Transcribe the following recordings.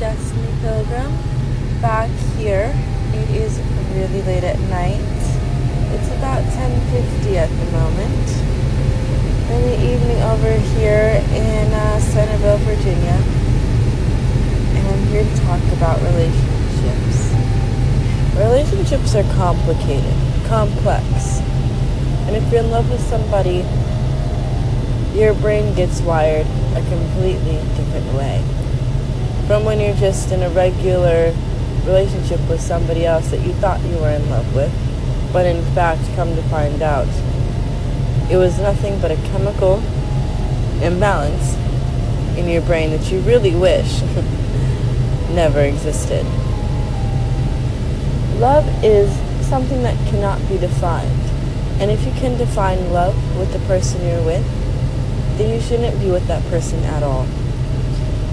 Destiny Pilgrim back here. It is really late at night. It's about 10:50 at the moment. In the evening over here in uh, Centreville, Virginia, and I'm here to talk about relationships. Relationships are complicated, complex, and if you're in love with somebody, your brain gets wired a completely different way from when you're just in a regular relationship with somebody else that you thought you were in love with, but in fact, come to find out, it was nothing but a chemical imbalance in your brain that you really wish never existed. Love is something that cannot be defined. And if you can define love with the person you're with, then you shouldn't be with that person at all.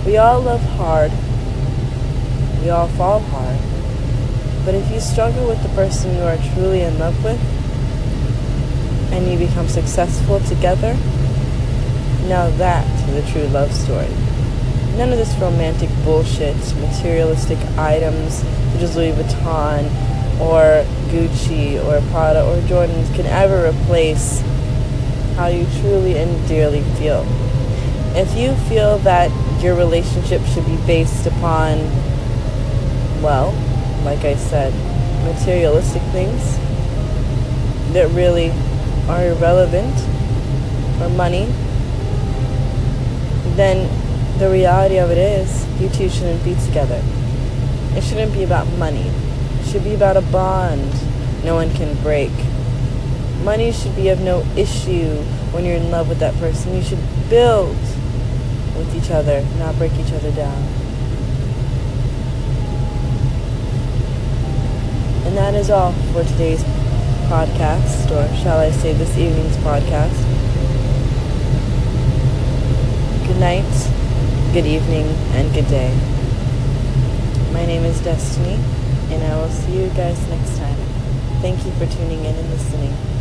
We all love hard. We all fall hard. But if you struggle with the person you are truly in love with, and you become successful together, now that is a true love story. None of this romantic bullshit, materialistic items, such as Louis Vuitton or Gucci or Prada or Jordans can ever replace how you truly and dearly feel. If you feel that your relationship should be based upon, well, like I said, materialistic things that really are irrelevant or money, then the reality of it is you two shouldn't be together. It shouldn't be about money. It should be about a bond no one can break. Money should be of no issue when you're in love with that person. You should build with each other, not break each other down. And that is all for today's podcast, or shall I say this evening's podcast. Good night, good evening, and good day. My name is Destiny, and I will see you guys next time. Thank you for tuning in and listening.